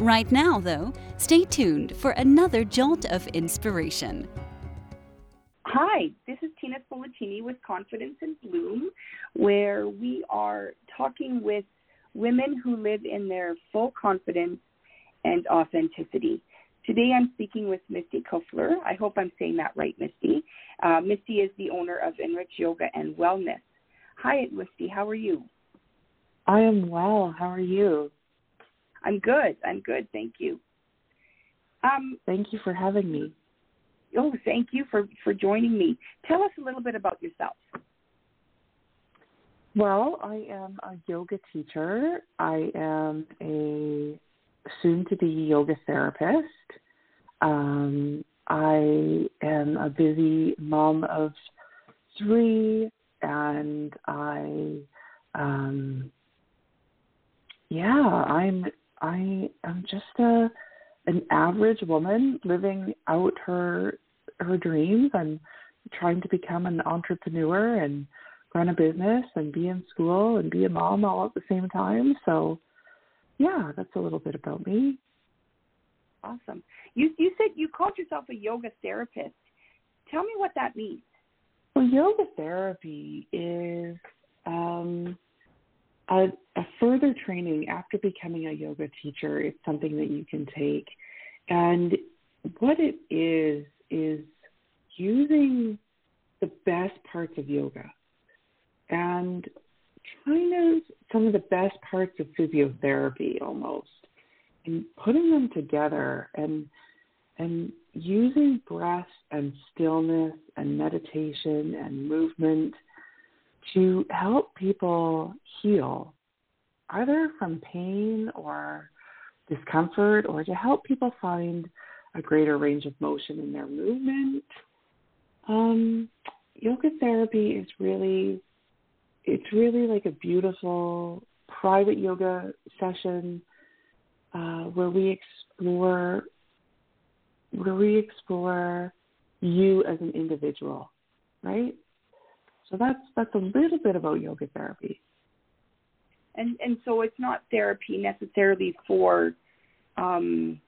Right now, though, stay tuned for another jolt of inspiration. Hi, this is Tina Spolatini with Confidence in Bloom, where we are talking with women who live in their full confidence and authenticity. Today I'm speaking with Misty Kuffler. I hope I'm saying that right, Misty. Uh, Misty is the owner of Enrich Yoga and Wellness. Hi, Misty. How are you? I am well. How are you? I'm good. I'm good. Thank you. Um, thank you for having me. Oh, thank you for, for joining me. Tell us a little bit about yourself. Well, I am a yoga teacher. I am a soon to be yoga therapist. Um, I am a busy mom of three, and I, um, yeah, I'm I am just a an average woman living out her her dreams. I'm trying to become an entrepreneur and run a business and be in school and be a mom all at the same time. So yeah, that's a little bit about me. Awesome. You you said you called yourself a yoga therapist. Tell me what that means. Well, yoga therapy is um, a, a further training after becoming a yoga teacher is something that you can take. And what it is, is using the best parts of yoga and kind of some of the best parts of physiotherapy almost and putting them together and and using breath and stillness and meditation and movement to help people heal, either from pain or discomfort, or to help people find a greater range of motion in their movement. Um, yoga therapy is really, it's really like a beautiful private yoga session uh, where we explore, where we explore you as an individual, right? So that's that's a little bit about yoga therapy. And and so it's not therapy necessarily for, um,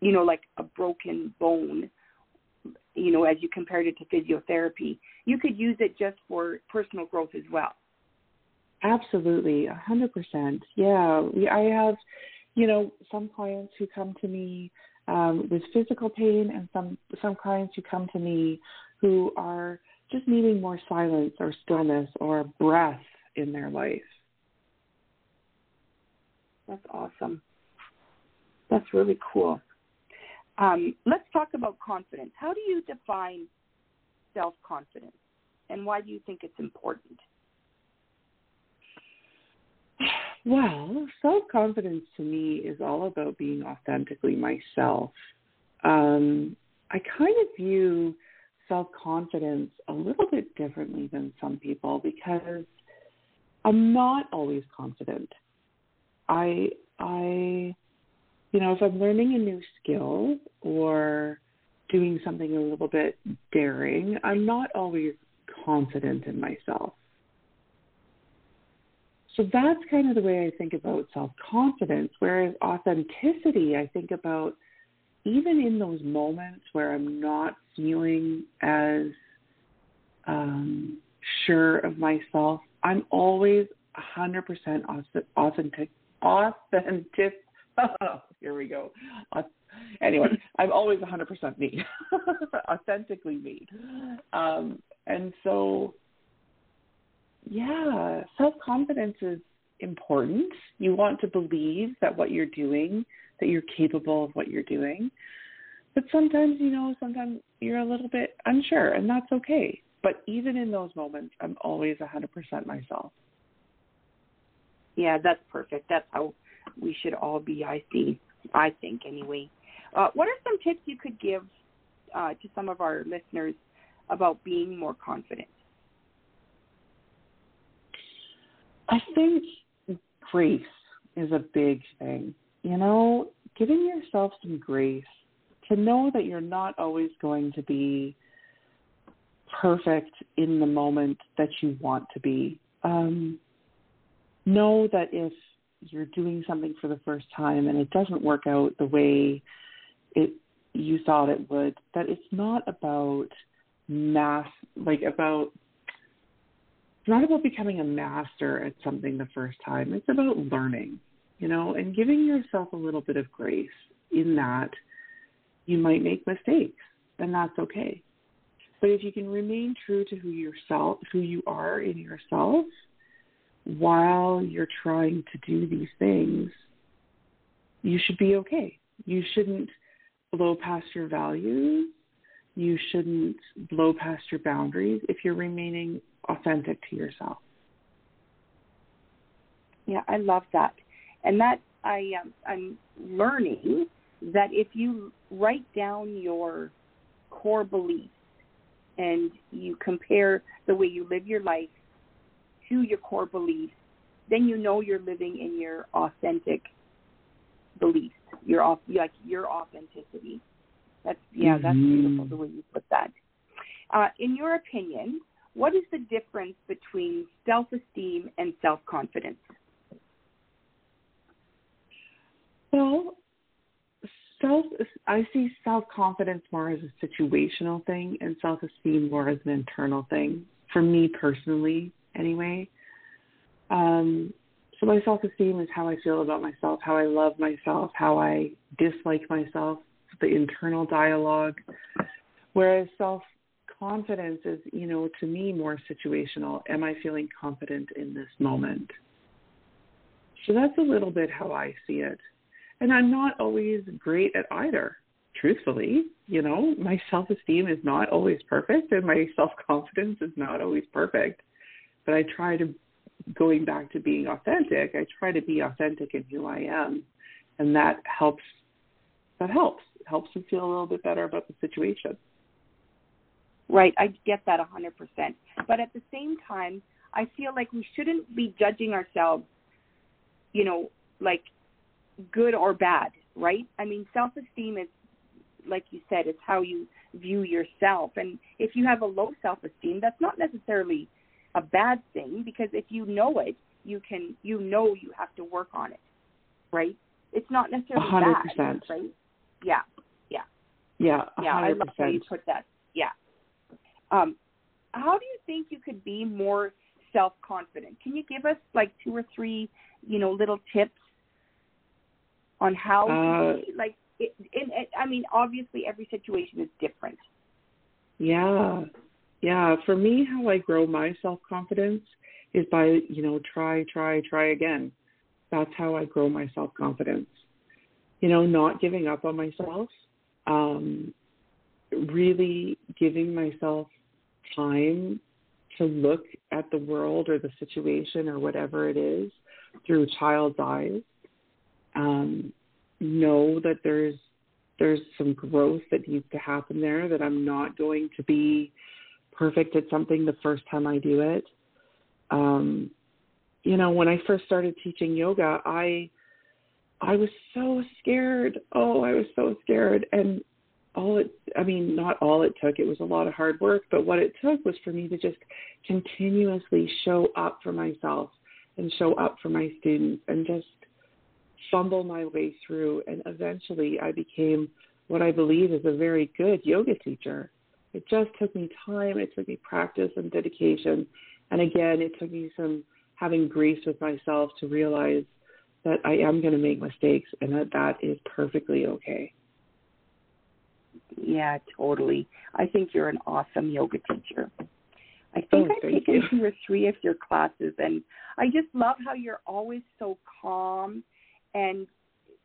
you know, like a broken bone. You know, as you compared it to physiotherapy, you could use it just for personal growth as well. Absolutely, a hundred percent. Yeah, I have, you know, some clients who come to me um, with physical pain, and some some clients who come to me who are just needing more silence or stillness or breath in their life. That's awesome. That's really cool. Um, let's talk about confidence. How do you define self confidence and why do you think it's important? Well, self confidence to me is all about being authentically myself. Um, I kind of view self confidence a little bit differently than some people because I'm not always confident. I I you know, if I'm learning a new skill or doing something a little bit daring, I'm not always confident in myself. So that's kind of the way I think about self confidence. Whereas authenticity, I think about even in those moments where I'm not feeling as um, sure of myself, I'm always 100% authentic. Authentic. Here we go. Anyway, I'm always 100% me, authentically me. Um, and so, yeah, self confidence is important. You want to believe that what you're doing that you're capable of what you're doing. But sometimes, you know, sometimes you're a little bit unsure, and that's okay. But even in those moments, I'm always 100% myself. Yeah, that's perfect. That's how we should all be, I see. I think, anyway. Uh, what are some tips you could give uh, to some of our listeners about being more confident? I think grace is a big thing. You know, giving yourself some grace to know that you're not always going to be perfect in the moment that you want to be. Um, know that if you're doing something for the first time and it doesn't work out the way it you thought it would, that it's not about mass like about not about becoming a master at something the first time. It's about learning, you know, and giving yourself a little bit of grace in that you might make mistakes, and that's okay. But if you can remain true to who yourself, who you are in yourself, while you're trying to do these things, you should be okay. You shouldn't blow past your values. You shouldn't blow past your boundaries if you're remaining authentic to yourself. Yeah, I love that. And that I um, I'm learning that if you write down your core beliefs and you compare the way you live your life to your core beliefs, then you know you're living in your authentic beliefs, your like your authenticity. That's yeah, mm-hmm. that's beautiful the way you put that. Uh, in your opinion, what is the difference between self-esteem and self-confidence? Well, self I see self-confidence more as a situational thing and self-esteem more as an internal thing for me personally anyway. Um, so my self-esteem is how I feel about myself, how I love myself, how I dislike myself, the internal dialogue. Whereas self-confidence is, you know, to me more situational. Am I feeling confident in this moment? So that's a little bit how I see it. And I'm not always great at either truthfully, you know, my self esteem is not always perfect and my self confidence is not always perfect but I try to going back to being authentic. I try to be authentic in who I am, and that helps. That helps helps them feel a little bit better about the situation. Right, I get that a hundred percent. But at the same time, I feel like we shouldn't be judging ourselves, you know, like good or bad, right? I mean, self-esteem is, like you said, it's how you view yourself. And if you have a low self-esteem, that's not necessarily a bad thing because if you know it, you can you know you have to work on it, right? It's not necessarily 100%. bad, right? Yeah, yeah, yeah, 100%. yeah. I love how you put that. Yeah. Um, how do you think you could be more self confident? Can you give us like two or three, you know, little tips on how uh, be, like? It, in, it, I mean, obviously, every situation is different. Yeah, yeah, for me, how I grow my self confidence is by, you know, try, try, try again. That's how I grow my self confidence. You know, not giving up on myself, um, really giving myself time to look at the world or the situation or whatever it is through child's eyes. Um, know that there's there's some growth that needs to happen there that I'm not going to be perfect at something the first time I do it. Um, you know, when I first started teaching yoga, I I was so scared. Oh, I was so scared. And all it I mean, not all it took, it was a lot of hard work, but what it took was for me to just continuously show up for myself and show up for my students and just fumble my way through and eventually I became what I believe is a very good yoga teacher. It just took me time. It took me practice and dedication. And again, it took me some having grace with myself to realize that I am going to make mistakes and that that is perfectly okay. Yeah, totally. I think you're an awesome yoga teacher. I oh, think oh, I've taken two or three of your classes, and I just love how you're always so calm and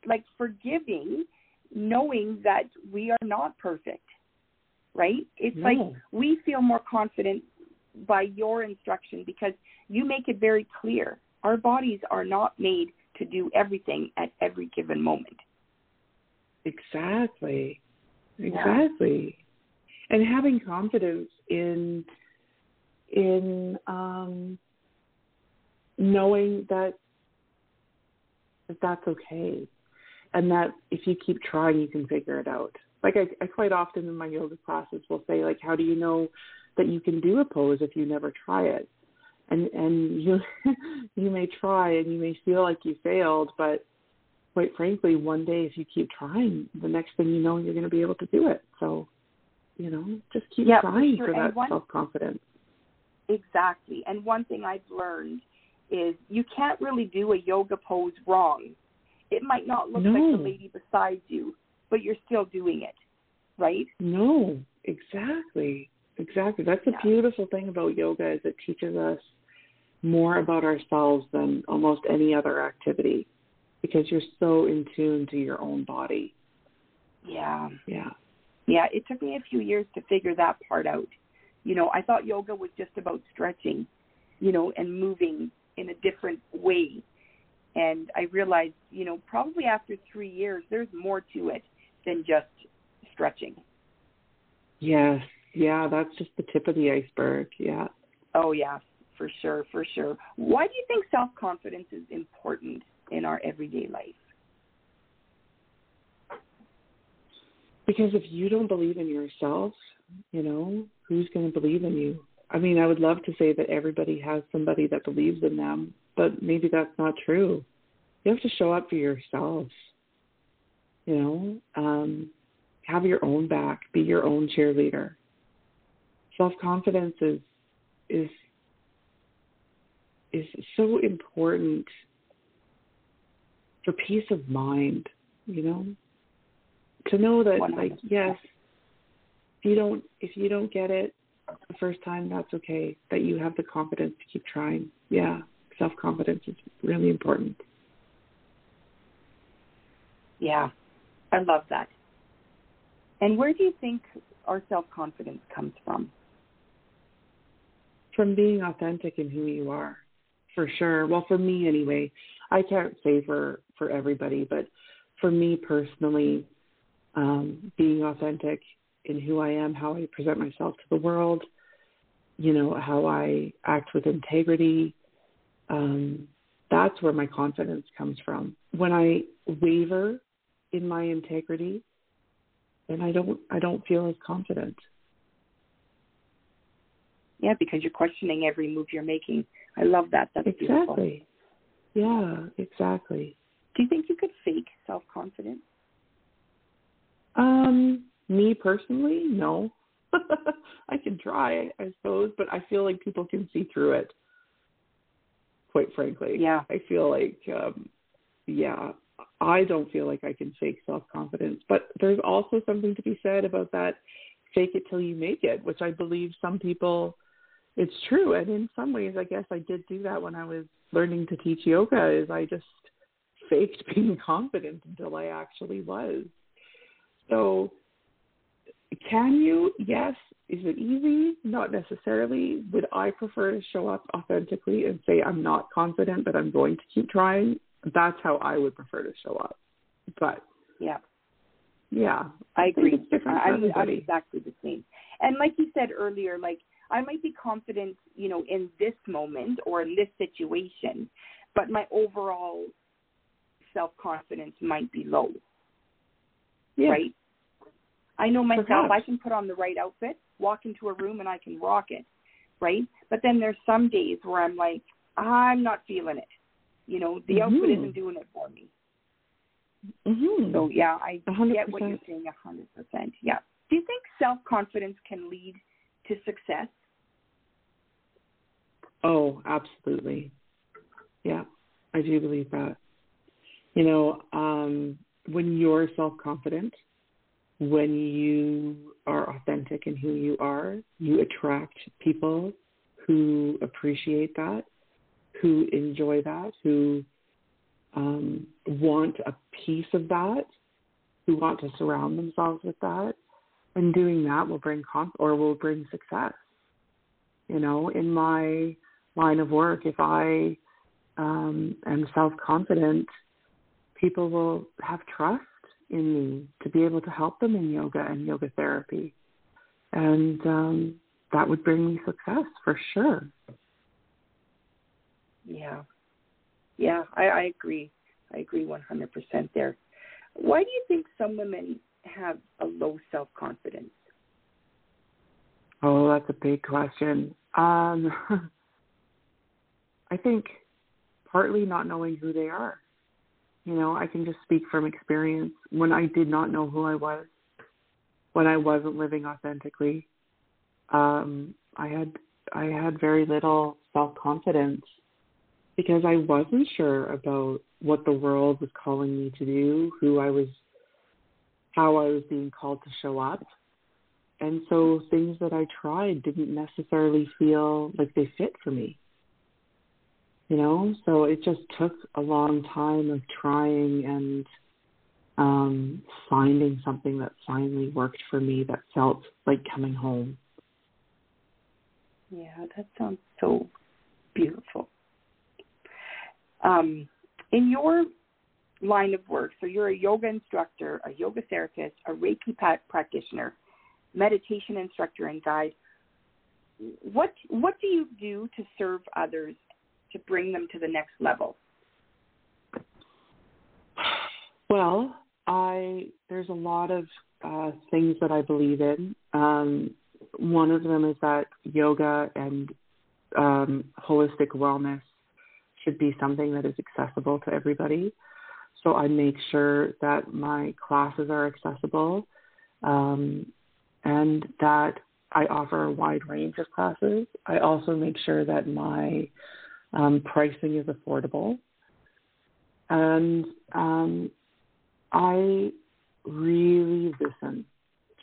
like forgiving, knowing that we are not perfect right? It's no. like we feel more confident by your instruction because you make it very clear. Our bodies are not made to do everything at every given moment. Exactly. Exactly. and having confidence in in um, knowing that that that's okay, and that if you keep trying, you can figure it out. Like I, I quite often in my yoga classes will say, like, how do you know that you can do a pose if you never try it? And and you you may try and you may feel like you failed, but quite frankly, one day if you keep trying, the next thing you know, you're going to be able to do it. So, you know, just keep yeah, trying for, sure. for that one, self confidence. Exactly. And one thing I've learned is you can't really do a yoga pose wrong. It might not look no. like the lady beside you, but you're still doing it, right? No, exactly. Exactly. That's the Yeah. beautiful thing about yoga is it teaches us more about ourselves than almost any other activity because you're so in tune to your own body. Yeah. Yeah. Yeah, it took me a few years to figure that part out. You know, I thought yoga was just about stretching, you know, and moving in a different way. And I realized, you know, probably after three years, there's more to it than just stretching. Yes. Yeah, that's just the tip of the iceberg. Yeah. Oh, yeah, for sure, for sure. Why do you think self confidence is important in our everyday life? Because if you don't believe in yourself, you know, who's going to believe in you? I mean, I would love to say that everybody has somebody that believes in them, but maybe that's not true. You have to show up for yourself. You know, um, have your own back, be your own cheerleader. Self confidence is is is so important for peace of mind, you know? To know that 100%. like yes, if you don't if you don't get it the first time, that's okay. That you have the confidence to keep trying. Yeah. Self confidence is really important. Yeah, I love that. And where do you think our self confidence comes from? From being authentic in who you are. For sure. Well for me anyway. I can't say for for everybody, but for me personally, um, being authentic in who I am, how I present myself to the world, you know, how I act with integrity. Um, that's where my confidence comes from. When I waver in my integrity, then I don't I don't feel as confident. Yeah, because you're questioning every move you're making. I love that. That's beautiful. Exactly. Yeah, exactly. Do you think you could fake self confidence? Um, me personally, no. I can try, I suppose, but I feel like people can see through it. Quite frankly, Yeah. I feel like, um, yeah, I don't feel like I can fake self confidence. But there's also something to be said about that fake it till you make it, which I believe some people, it's true. And in some ways, I guess I did do that when I was learning to teach yoga. Is I just faked being confident until I actually was. So, can you? Yes. Is it easy? Not necessarily. Would I prefer to show up authentically and say I'm not confident, but I'm going to keep trying? That's how I would prefer to show up. But Yeah, yeah, I agree. for I'm, I'm exactly the same. And like you said earlier, like I might be confident, you know, in this moment or in this situation, but my overall self confidence might be low, yeah. right? I know myself. Perhaps. I can put on the right outfit, walk into a room, and I can rock it, right? But then there's some days where I'm like, I'm not feeling it. You know, the outfit Mhm. isn't doing it for me. Mm-hmm. So yeah, I A hundred get what you're saying a hundred percent. Yeah. Do you think self confidence can lead to success? Oh, absolutely. Yeah, I do believe that. You know, um, when you're self confident, when you are authentic in who you are, you attract people who appreciate that, who enjoy that, who um, want a piece of that, who want to surround themselves with that. And doing that will bring conf- or will bring success. You know, in my line of work, if I um, am self confident, people will have trust in me to be able to help them in yoga and yoga therapy. and um, that would bring me success for sure. Yeah, yeah, I, I agree. I agree 100% there. Why do you think some women have a low self confidence? Oh, that's a big question. Um, I think partly not knowing who they are. You know, I can just speak from experience. When I did not know who I was, when I wasn't living authentically, um, I had I had very little self confidence because I wasn't sure about what the world was calling me to do, who I was, how I was being called to show up. And so things that I tried didn't necessarily feel like they fit for me. You know, so it just took a long time of trying and um, finding something that finally worked for me that felt like coming home. Yeah, that sounds so beautiful. Um, in your line of work, so you're a yoga instructor, a yoga therapist, a Reiki practitioner, meditation instructor, and guide. What what do you do to serve others to bring them to the next level? Well, I there's a lot of uh, things that I believe in. Um, one of them is that yoga and um, holistic wellness should be something that is accessible to everybody. So I make sure that my classes are accessible um, and that I offer a wide range of classes. I also make sure that my um, pricing is affordable. And um, I really listen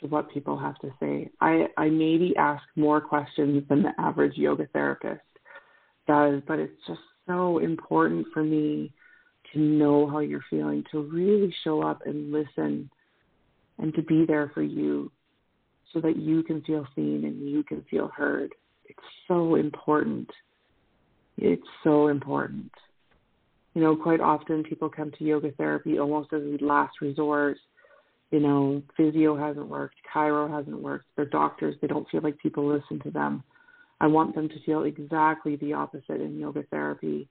to what people have to say. I, I maybe ask more questions than the average yoga therapist does, but it's just so important for me to know how you're feeling, to really show up and listen and to be there for you so that you can feel seen and you can feel heard. It's so important. It's so important. You know, quite often people come to yoga therapy almost as a last resort. You know, physio hasn't worked, chiro hasn't worked, they're doctors, they don't feel like people listen to them. I want them to feel exactly the opposite in yoga therapy.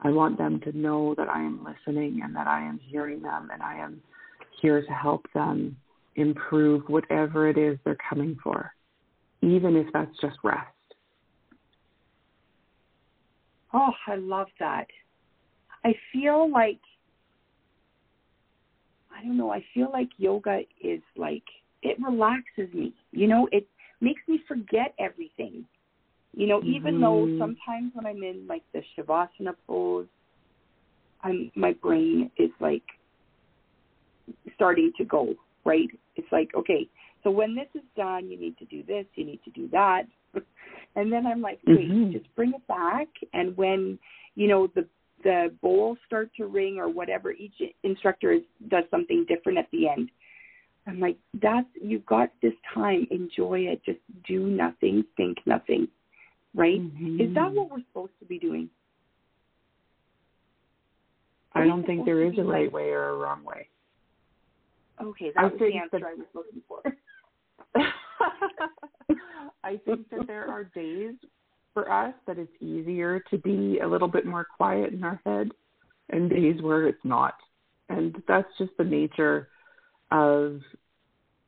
I want them to know that I am listening and that I am hearing them and I am here to help them improve whatever it is they're coming for, even if that's just rest. Oh, I love that. I feel like, I don't know, I feel like yoga is like, it relaxes me. You know, it makes me forget everything. You know, even mm-hmm. though sometimes when I'm in like the shavasana pose, I'm my brain is like starting to go, right? It's like, okay, so when this is done, you need to do this, you need to do that. and then I'm like, wait, mm-hmm. just bring it back and when, you know, the the bowls start to ring or whatever, each instructor is, does something different at the end. I'm like, that's you've got this time, enjoy it, just do nothing, think nothing right? Mm-hmm. Is that what we're supposed to be doing? I don't think there is a right like? way or a wrong way. Okay, that I was the answer that, I was looking for. I think that there are days for us that it's easier to be a little bit more quiet in our head and days where it's not. And that's just the nature of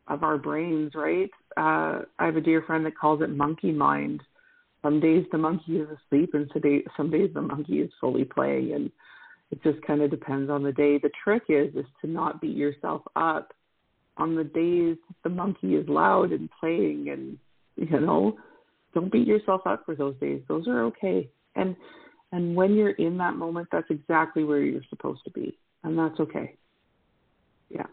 of our brains, right? Uh, I have a dear friend that calls it monkey mind, some days the monkey is asleep and today some days the monkey is fully playing. And it just kind of depends on the day. The trick is is to not beat yourself up on the days the monkey is loud and playing and you know don't beat yourself up for those days. Those are okay. And and when you're in that moment that's exactly where you're supposed to be. And that's okay. Yeah.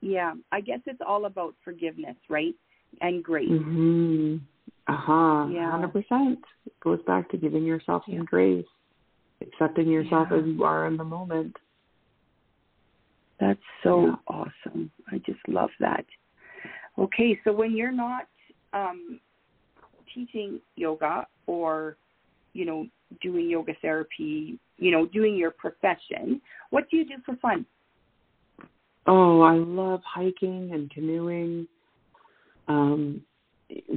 Yeah. I guess it's all about forgiveness right? And grace. Mhm uh-huh. Yeah. 100%. It goes back to giving yourself some yeah. grace, accepting yourself yeah. as you are in the moment. That's so yeah. awesome. I just love that. Okay, so when you're not um, teaching yoga or, you know, doing yoga therapy, you know, doing your profession, what do you do for fun? Oh, I love hiking and canoeing. Um,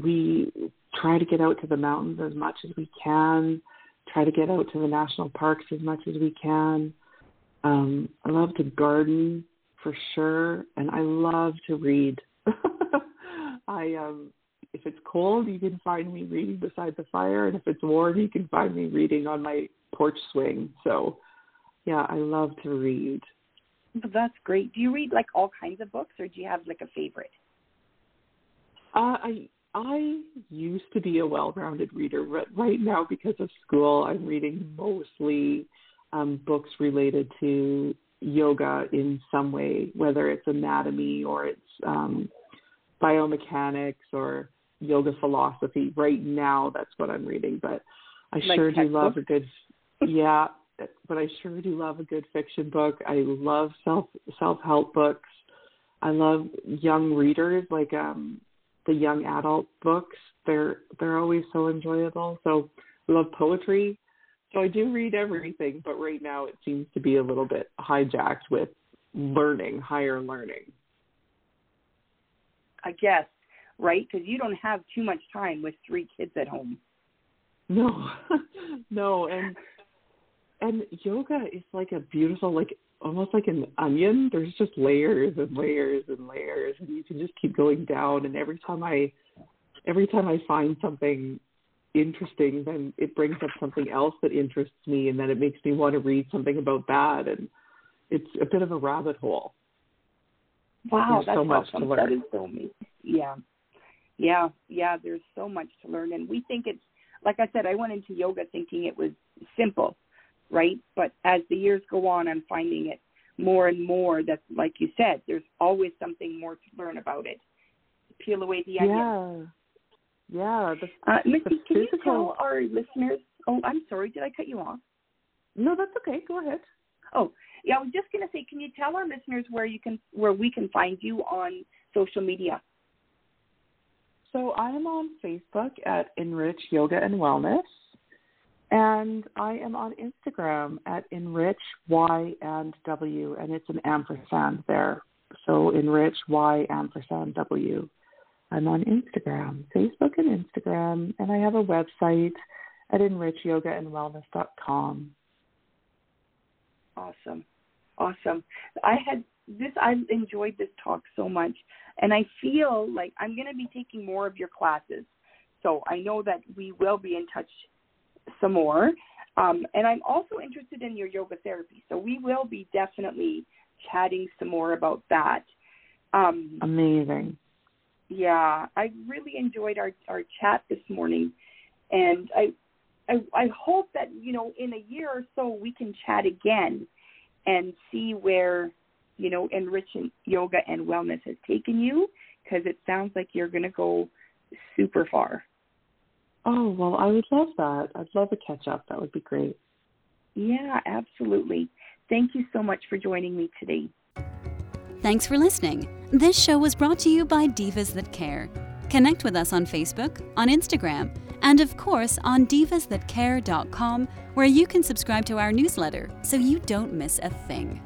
we try to get out to the mountains as much as we can, try to get out to the national parks as much as we can. Um, I love to garden for sure, and I love to read. I um, if it's cold, you can find me reading beside the fire, and if it's warm, you can find me reading on my porch swing. So, yeah, I love to read. That's great. Do you read like all kinds of books, or do you have like a favorite? Uh, I I used to be a well-rounded reader, but right now, because of school, I'm reading mostly um, books related to yoga in some way, whether it's anatomy or it's um, biomechanics or yoga philosophy. Right now, that's what I'm reading. But I like sure textbooks? do love a good, yeah. But I sure do love a good fiction book. I love self self help books. I love young readers, like um the young adult books. They're they're always so enjoyable. So I love poetry. So I do read everything, but right now it seems to be a little bit hijacked with learning, higher learning. I guess, right? Because you don't have too much time with three kids at home. No, no, and and yoga is like a beautiful, like almost like an onion. There's just layers and layers and layers, and you can just keep going down. And every time I, every time I find something interesting, then it brings up something else that interests me, and then it makes me want to read something about that. And it's a bit of a rabbit hole. Wow, There's that's so much to awesome. learn. That is so amazing. Yeah, yeah, yeah. There's so much to learn, and we think it's like I said. I went into yoga thinking it was simple, right? But as the years go on, I'm finding it more and more that, like you said, there's always something more to learn about it. Peel away the onion. Yeah, yeah. The, Uh, Missy, the can you tell our listeners? Oh, I'm sorry. Did I cut you off? No, that's okay. Go ahead. Oh, yeah. I was just gonna say, can you tell our listeners where you can, where we can find you on social media? So I am on Facebook at Enrich Yoga and Wellness, and I am on Instagram at Enrich Y and W, and it's an ampersand there. So Enrich Y ampersand W. I'm on Instagram, Facebook and Instagram, and I have a website at enrichyogaandwellness.com. Awesome. Awesome. I had this I enjoyed this talk so much and I feel like I'm going to be taking more of your classes. So I know that we will be in touch some more. Um, and I'm also interested in your yoga therapy. So we will be definitely chatting some more about that. Um, Amazing. yeah, I really enjoyed our, our chat this morning, and I, I I hope that you know in a year or so we can chat again, and see where you know enriching yoga and wellness has taken you, because it sounds like you're going to go super far. Oh, well, I would love that. I'd love a catch up. That would be great. Yeah, absolutely. Thank you so much for joining me today. Thanks for listening. This show was brought to you by Divas That Care. Connect with us on Facebook, on Instagram, and of course on divasthatcare.com, where you can subscribe to our newsletter so you don't miss a thing.